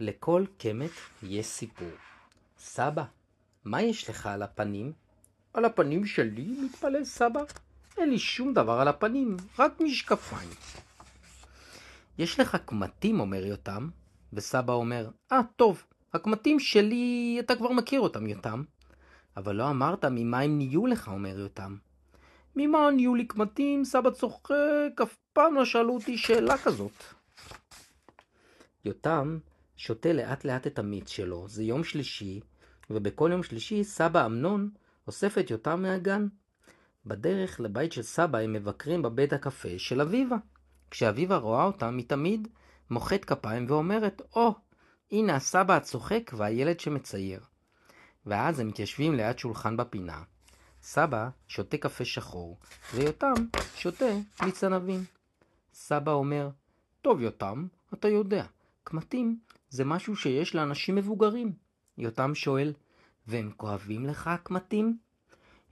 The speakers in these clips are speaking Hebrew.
לכל קמט יש סיפור. סבא, מה יש לך על הפנים? על הפנים שלי? מתפלל סבא. אין לי שום דבר על הפנים, רק משקפיים. יש לך קמטים, אומר יותם, וסבא אומר, אה, ah, טוב, הקמטים שלי, אתה כבר מכיר אותם, יותם. אבל לא אמרת ממה הם נהיו לך, אומר יותם. ממה נהיו לי קמטים? סבא צוחק, אף פעם לא שאלו אותי שאלה כזאת. יותם שותה לאט לאט את המיץ שלו, זה יום שלישי, ובכל יום שלישי סבא אמנון אוסף את יותם מהגן. בדרך לבית של סבא הם מבקרים בבית הקפה של אביבה. כשאביבה רואה אותם, היא תמיד מוחאת כפיים ואומרת, או, oh, הנה הסבא הצוחק והילד שמצייר. ואז הם מתיישבים ליד שולחן בפינה. סבא שותה קפה שחור, ויותם שותה מיץ ענבים. סבא אומר, טוב יותם, אתה יודע, קמטים זה משהו שיש לאנשים מבוגרים. יותם שואל, והם כואבים לך הקמטים?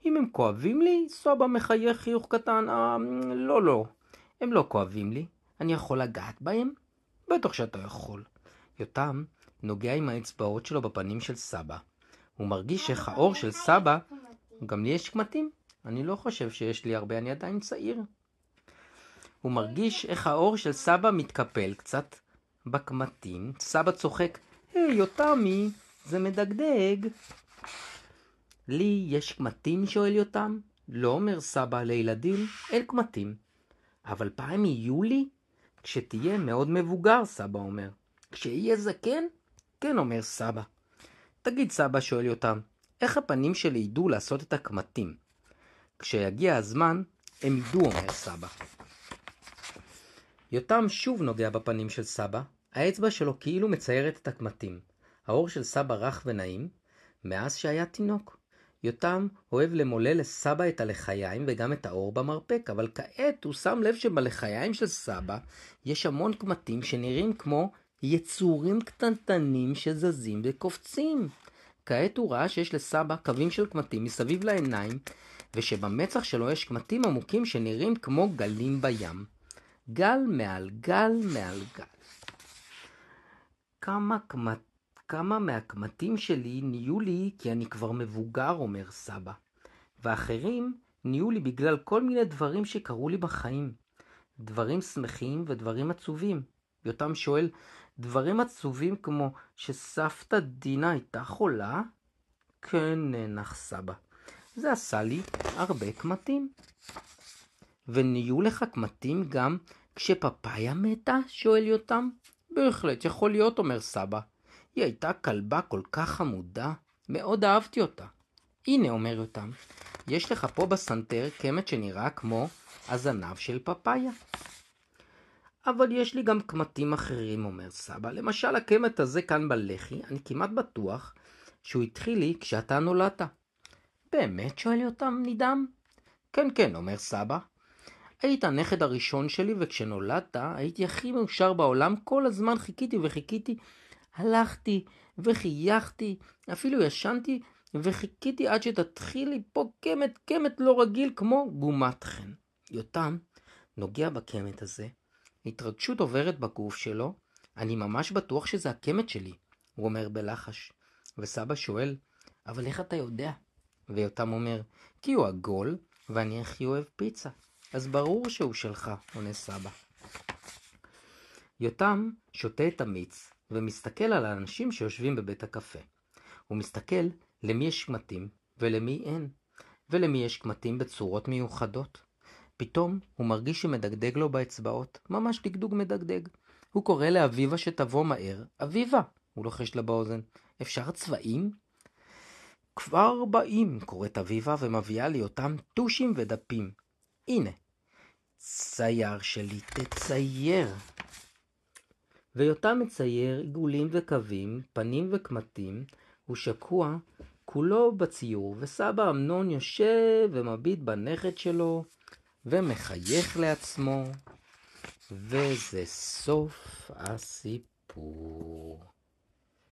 אם הם כואבים לי, סבא מחייך חיוך קטן, אה, לא, לא, הם לא כואבים לי. אני יכול לגעת בהם? בטח שאתה יכול. יותם נוגע עם האצבעות שלו בפנים של סבא. הוא מרגיש איך האור של סבא, גם לי יש קמטים. אני לא חושב שיש לי הרבה, אני עדיין צעיר. הוא מרגיש איך האור של סבא מתקפל קצת בקמטים. סבא צוחק, היי, יותמי, זה מדגדג. לי יש קמטים? שואל יותם. לא אומר סבא לילדים, אין קמטים. אבל פעם יהיו לי? כשתהיה מאוד מבוגר, סבא אומר. כשיהיה זקן? כן, אומר סבא. תגיד, סבא שואל יותם, איך הפנים שלי ידעו לעשות את הקמטים? כשיגיע הזמן, הם ידעו, אומר סבא. יותם שוב נוגע בפנים של סבא, האצבע שלו כאילו מציירת את הקמטים. האור של סבא רך ונעים, מאז שהיה תינוק. יותם אוהב למולל לסבא את הלחיים וגם את האור במרפק, אבל כעת הוא שם לב שבלחיים של סבא יש המון קמטים שנראים כמו יצורים קטנטנים שזזים וקופצים. כעת הוא ראה שיש לסבא קווים של קמטים מסביב לעיניים, ושבמצח שלו יש קמטים עמוקים שנראים כמו גלים בים. גל מעל גל מעל גל. כמה. כמה מהקמטים שלי נהיו לי כי אני כבר מבוגר, אומר סבא. ואחרים נהיו לי בגלל כל מיני דברים שקרו לי בחיים. דברים שמחים ודברים עצובים. יותם שואל, דברים עצובים כמו שסבתא דינה הייתה חולה? כן, נאנח סבא. זה עשה לי הרבה קמטים. ונהיו לך קמטים גם כשפפאיה מתה? שואל יותם. בהחלט יכול להיות, אומר סבא. היא הייתה כלבה כל כך חמודה, מאוד אהבתי אותה. הנה, אומר יותם, יש לך פה בסנטר קמט שנראה כמו הזנב של פפאיה. אבל יש לי גם קמטים אחרים, אומר סבא. למשל, הקמט הזה כאן בלחי, אני כמעט בטוח שהוא התחיל לי כשאתה נולדת. באמת? שואל יותם נדהם. כן, כן, אומר סבא. היית הנכד הראשון שלי, וכשנולדת הייתי הכי מאושר בעולם, כל הזמן חיכיתי וחיכיתי. הלכתי וחייכתי, אפילו ישנתי וחיכיתי עד שתתחיל לי פה קמט, קמט לא רגיל כמו גומת חן. יותם נוגע בקמט הזה, התרגשות עוברת בגוף שלו, אני ממש בטוח שזה הקמט שלי, הוא אומר בלחש. וסבא שואל, אבל איך אתה יודע? ויותם אומר, כי הוא עגול ואני הכי אוהב פיצה. אז ברור שהוא שלך, עונה סבא. יותם שותה את המיץ ומסתכל על האנשים שיושבים בבית הקפה. הוא מסתכל למי יש קמטים ולמי אין, ולמי יש קמטים בצורות מיוחדות. פתאום הוא מרגיש שמדגדג לו באצבעות, ממש דגדוג מדגדג. הוא קורא לאביבה שתבוא מהר, אביבה! הוא לוחש לה באוזן, אפשר צבעים? כבר באים, קוראת אביבה ומביאה לי אותם טושים ודפים. הנה, צייר שלי, תצייר. ויותם מצייר עיגולים וקווים, פנים וקמטים, הוא שקוע כולו בציור, וסבא אמנון יושב ומביט בנכד שלו, ומחייך לעצמו, וזה סוף הסיפור.